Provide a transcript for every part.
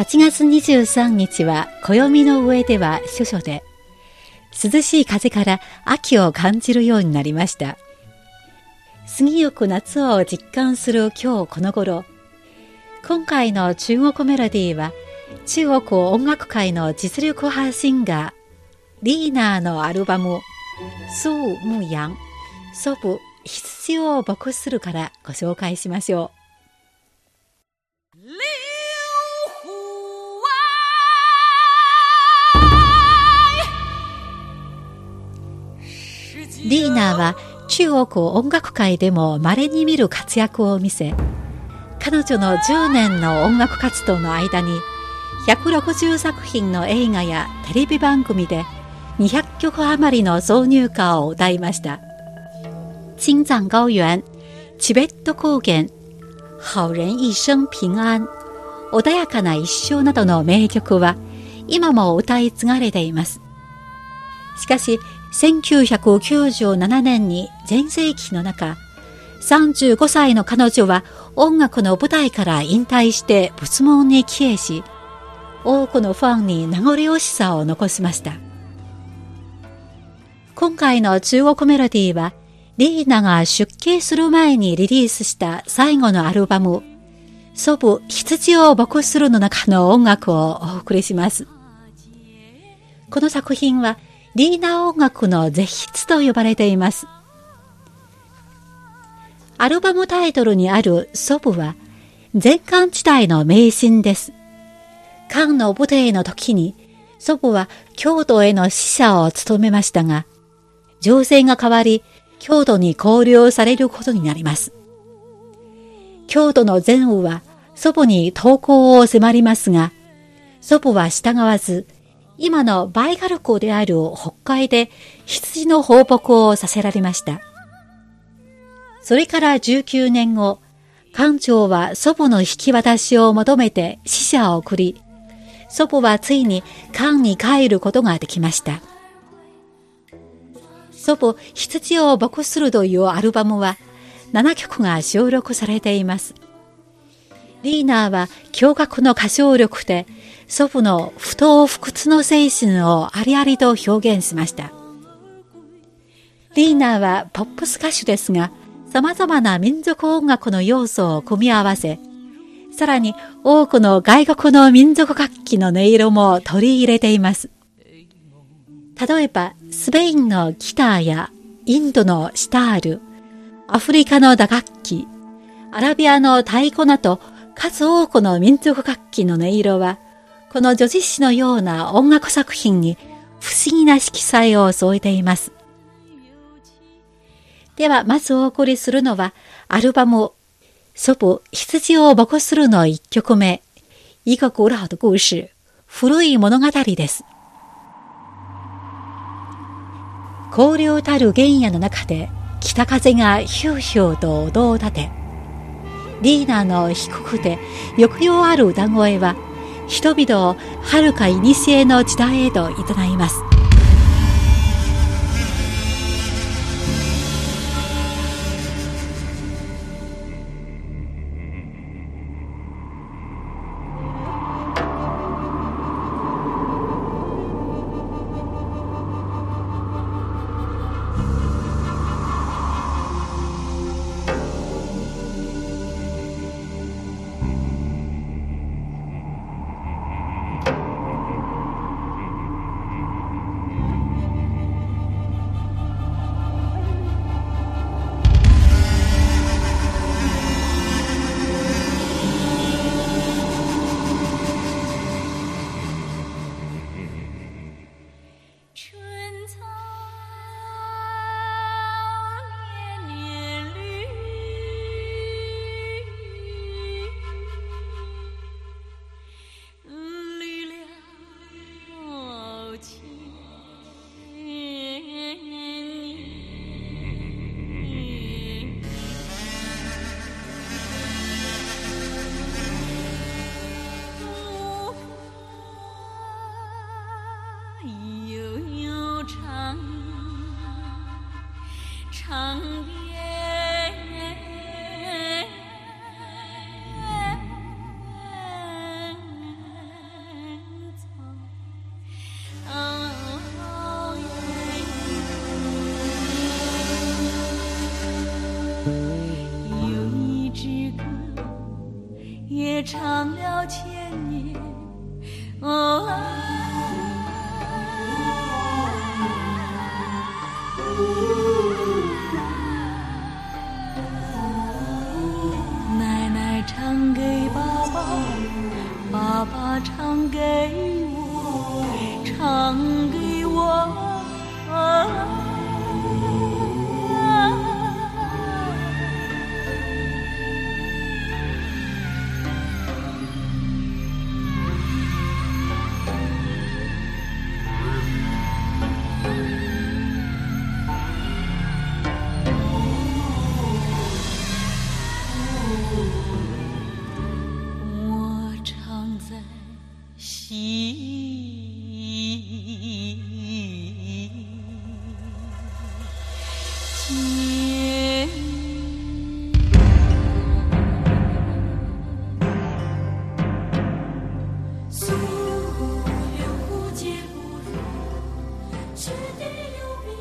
8月23日は暦の上では処暑で涼しい風から秋を感じるようになりました過ぎゆく夏を実感する今日この頃今回の中国メロディーは中国音楽界の実力派シンガーリーナーのアルバム「苏牧羊祖母羊を牧する」からご紹介しましょう。リーナーは中国音楽界でも稀に見る活躍を見せ、彼女の10年の音楽活動の間に、160作品の映画やテレビ番組で200曲余りの挿入歌を歌いました。青藏高原、チベット高原、好人一生平安、穏やかな一生などの名曲は今も歌い継がれています。しかし、1997年に全盛期の中、35歳の彼女は音楽の舞台から引退して仏門に帰依し、多くのファンに名残惜しさを残しました。今回の中国メロディーは、リーナが出家する前にリリースした最後のアルバム、祖母羊を牧するの中の音楽をお送りします。この作品はリーナ音楽の絶筆と呼ばれています。アルバムタイトルにある祖母は、前漢時代の迷信です。漢の武帝の時に、祖母は京都への使者を務めましたが、情勢が変わり、京都に交流されることになります。京都の前王は祖母に投稿を迫りますが、祖母は従わず、今のバイガル湖である北海で羊の放牧をさせられました。それから19年後、館長は祖母の引き渡しを求めて死者を送り、祖母はついに館に帰ることができました。祖母、羊を牧するというアルバムは7曲が収録されています。リーナーは驚愕の歌唱力で祖父の不当不屈の精神をありありと表現しました。リーナーはポップス歌手ですが、様々な民族音楽の要素を組み合わせ、さらに多くの外国の民族楽器の音色も取り入れています。例えば、スペインのギターやインドのシタール、アフリカの打楽器、アラビアの太鼓など数多くの民族楽器の音色はこの女子誌のような音楽作品に不思議な色彩を添えています。では、まずお送りするのは、アルバム、祖母、羊を牧するの一曲目、一个古老的故事、古い物語です。荒涼たる原野の中で、北風がヒューヒューと音を立て、リーナの低くて抑揚ある歌声は、人々をはるか古の時代へと誘います。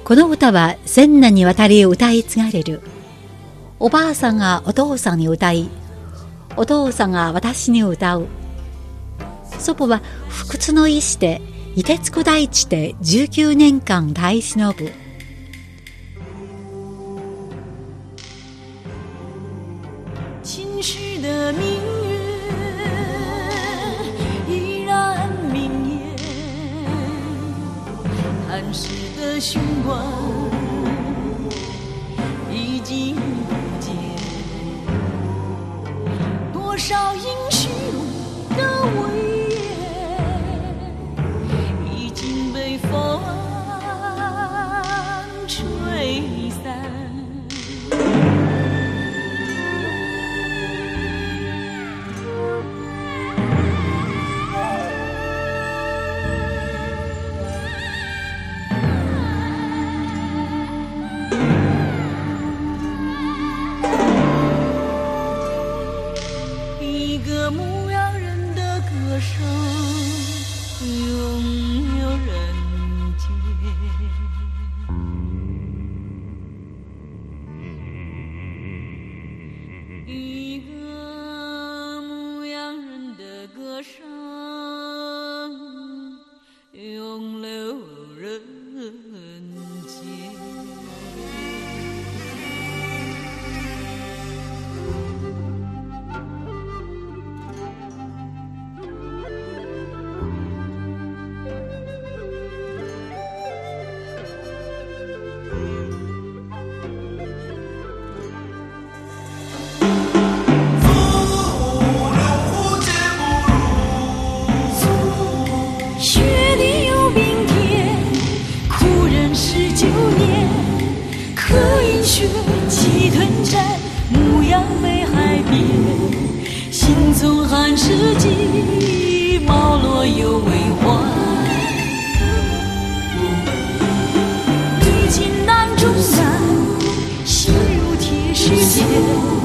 この歌は千年にわたり歌い継がれる。おばあさんがお父さんに歌い、お父さんが私に歌う。祖母は不屈の意志で、凍てつく大地で19年間耐え忍ぶ。我想。雪气吞山，牧羊北海边，心从寒食尽，毛落犹未还。历尽难中难，心如铁石坚。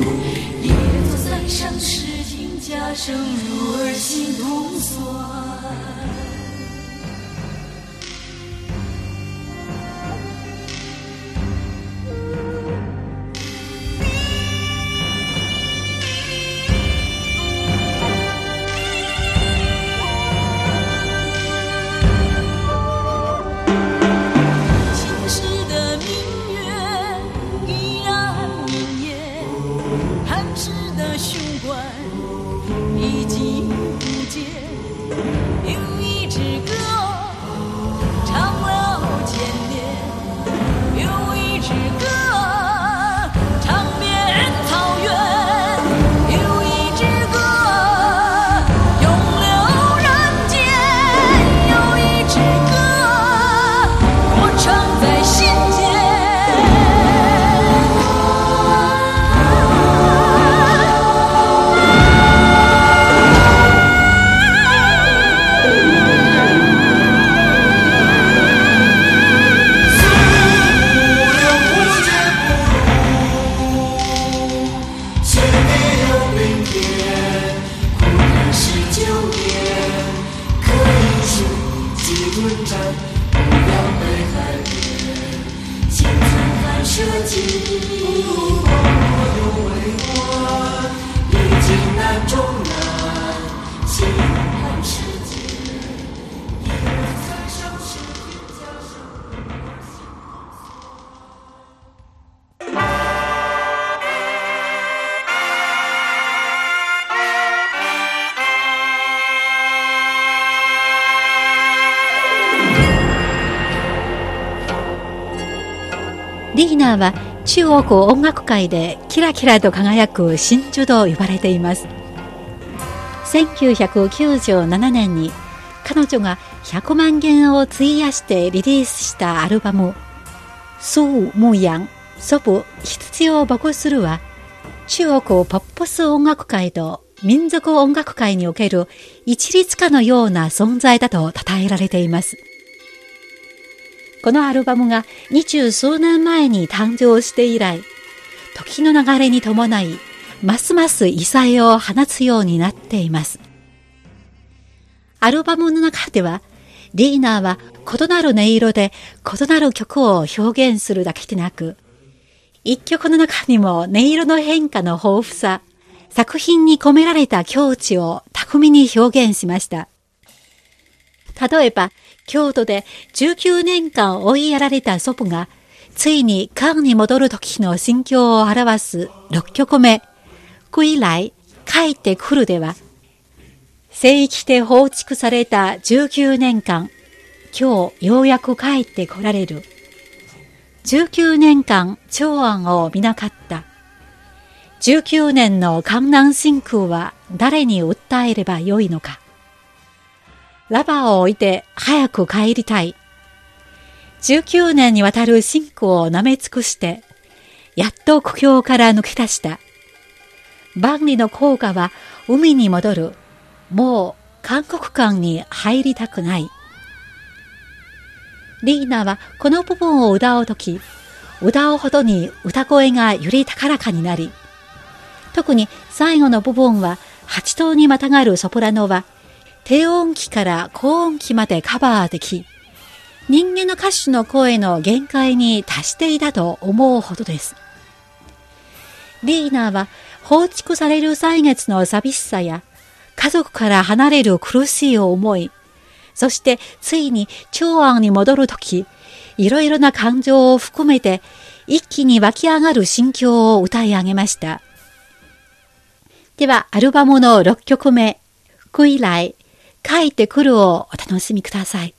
は中国音楽界でキラキラと輝く真珠と呼ばれています1997年に彼女が100万元を費やしてリリースしたアルバム「苏無陽祖母必要ボクスル」は中国ポップス音楽界と民族音楽界における一律化のような存在だと称えられています。このアルバムが二十数年前に誕生して以来、時の流れに伴い、ますます異彩を放つようになっています。アルバムの中では、リーナーは異なる音色で異なる曲を表現するだけでなく、一曲の中にも音色の変化の豊富さ、作品に込められた境地を巧みに表現しました。例えば、京都で19年間追いやられた祖父が、ついに韓に戻る時の心境を表す6曲目、归来、帰ってくるでは、聖域で放逐された19年間、今日ようやく帰って来られる。19年間長安を見なかった。19年の観南進空は誰に訴えればよいのか。ラバーを置いて早く帰りたい。19年にわたる信仰を舐め尽くして、やっと苦境から抜け出した。万里の効果は海に戻る。もう韓国館に入りたくない。リーナはこの部分を歌うとき、歌うほどに歌声がより高らかになり、特に最後の部分は八頭にまたがるソプラノは低音機から高音機までカバーでき、人間の歌手の声の限界に達していたと思うほどです。リーナーは放逐される歳月の寂しさや、家族から離れる苦しい思い、そしてついに長安に戻るとき、いろいろな感情を含めて一気に湧き上がる心境を歌い上げました。では、アルバムの6曲目、归来、書いてくるをお楽しみください。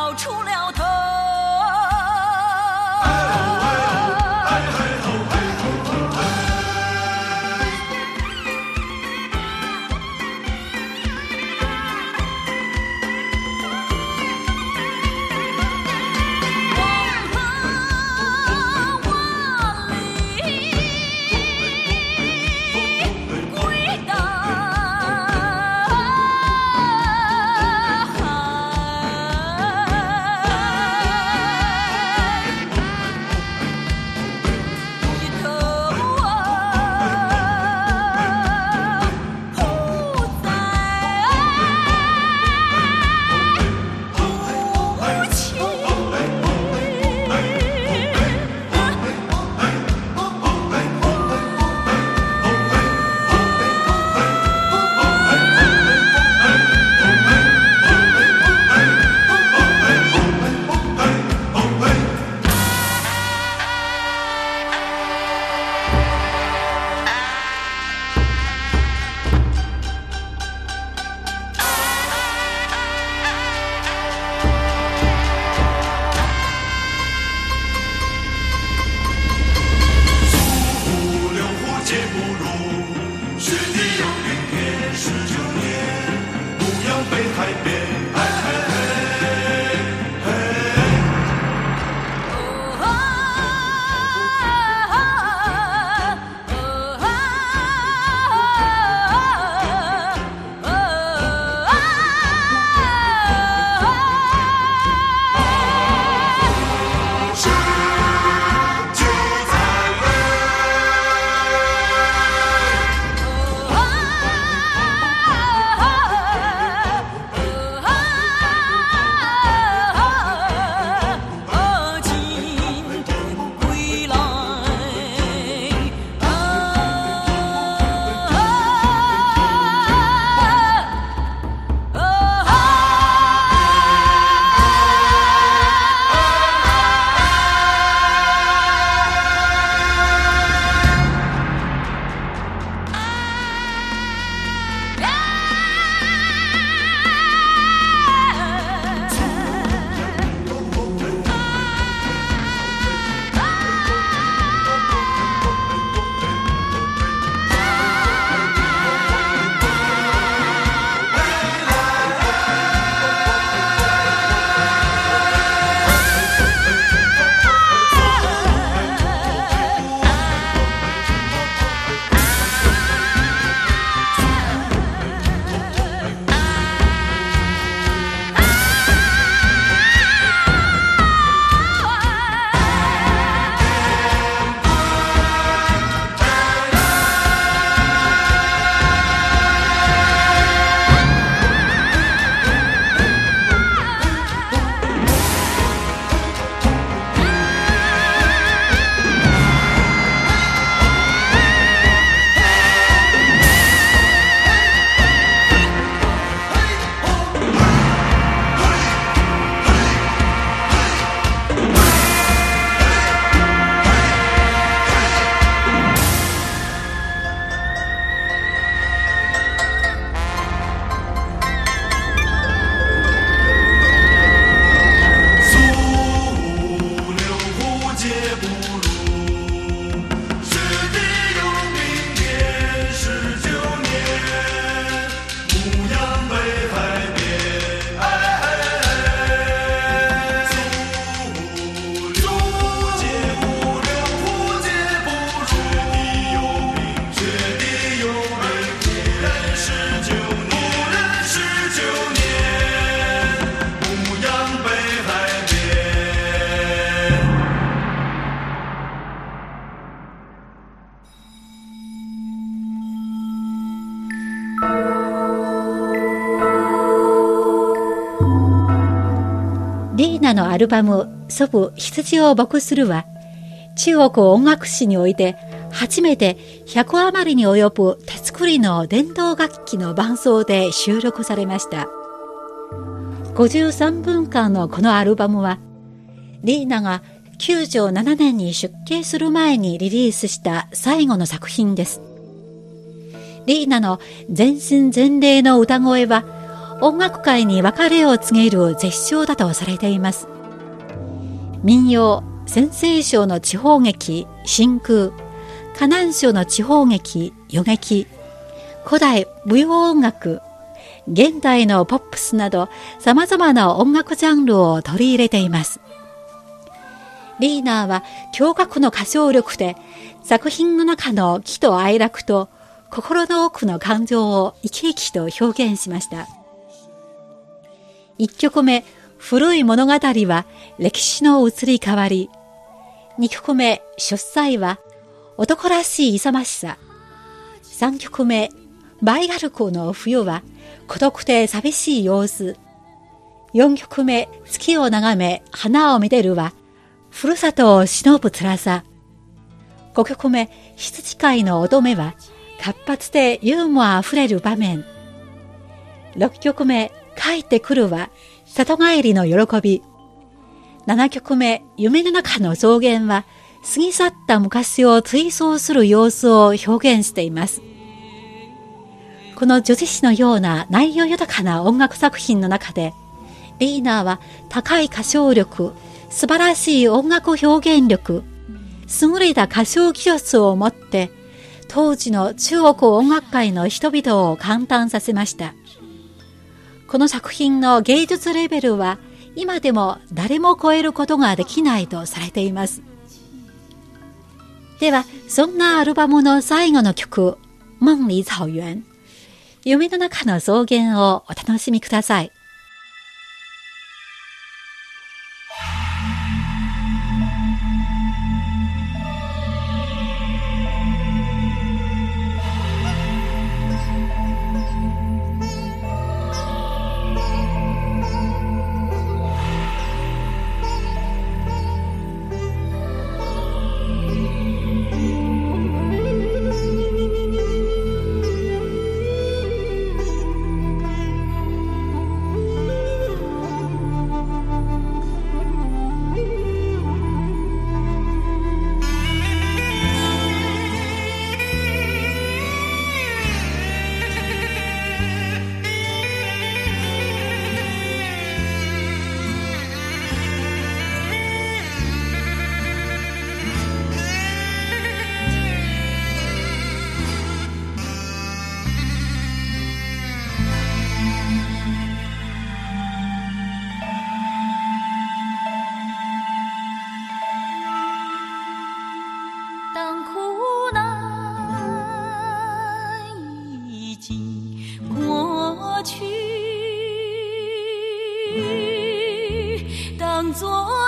熬出了ルバム、祖父羊を牧するは、中国音楽史において初めて100余りに及ぶ手作りの電動楽器の伴奏で収録されました。53分間のこのアルバムは、リーナが97年に出家する前にリリースした最後の作品です。リーナの全身全霊の歌声は音楽界に別れを告げる絶唱だとされています。民謡、先生賞の地方劇、真空、河南省の地方劇、予劇、古代舞踊音楽、現代のポップスなど様々な音楽ジャンルを取り入れています。リーナーは驚愕の歌唱力で作品の中の喜と哀楽と心の奥の感情を生き生きと表現しました。一曲目、古い物語は歴史の移り変わり。二曲目、出祭は男らしい勇ましさ。三曲目、バイガルコの冬は孤独で寂しい様子。四曲目、月を眺め花を見てるはふるさとを忍ぶ辛さ。5曲目、羊飼いの乙女は、活発でユーモア溢れる場面。6曲目、帰ってくるは、里帰りの喜び。7曲目、夢の中の草原は、過ぎ去った昔を追想する様子を表現しています。この女子誌のような内容豊かな音楽作品の中で、リーナーは高い歌唱力、素晴らしい音楽表現力、優れた歌唱技術を持って、当時の中国音楽界の人々を感嘆させました。この作品の芸術レベルは今でも誰も超えることができないとされています。では、そんなアルバムの最後の曲、夢里草原、夢の中の草原をお楽しみください。苦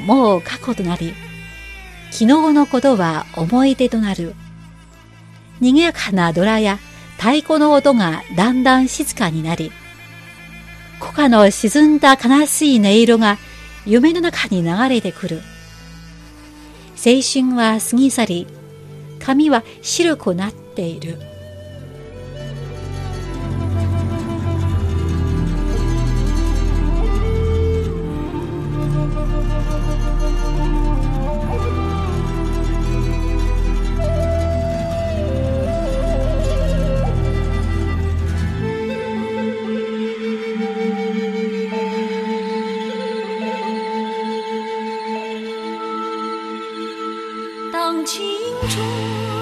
もう過去となり、昨日のことは思い出となる。賑やかなドラや太鼓の音がだんだん静かになり、古歌の沈んだ悲しい音色が夢の中に流れてくる。青春は過ぎ去り、髪は白くなっている。情中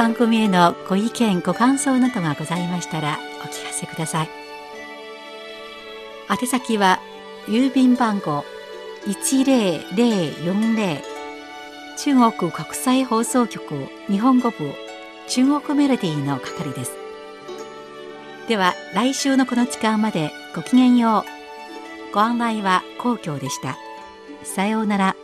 番組へのご意見ご感想などがございましたらお聞かせください。宛先は郵便番号10040中国国際放送局日本語部中国メロディーの係です。では来週のこの時間までごきげんよう。ご案内は皇居でした。さようなら。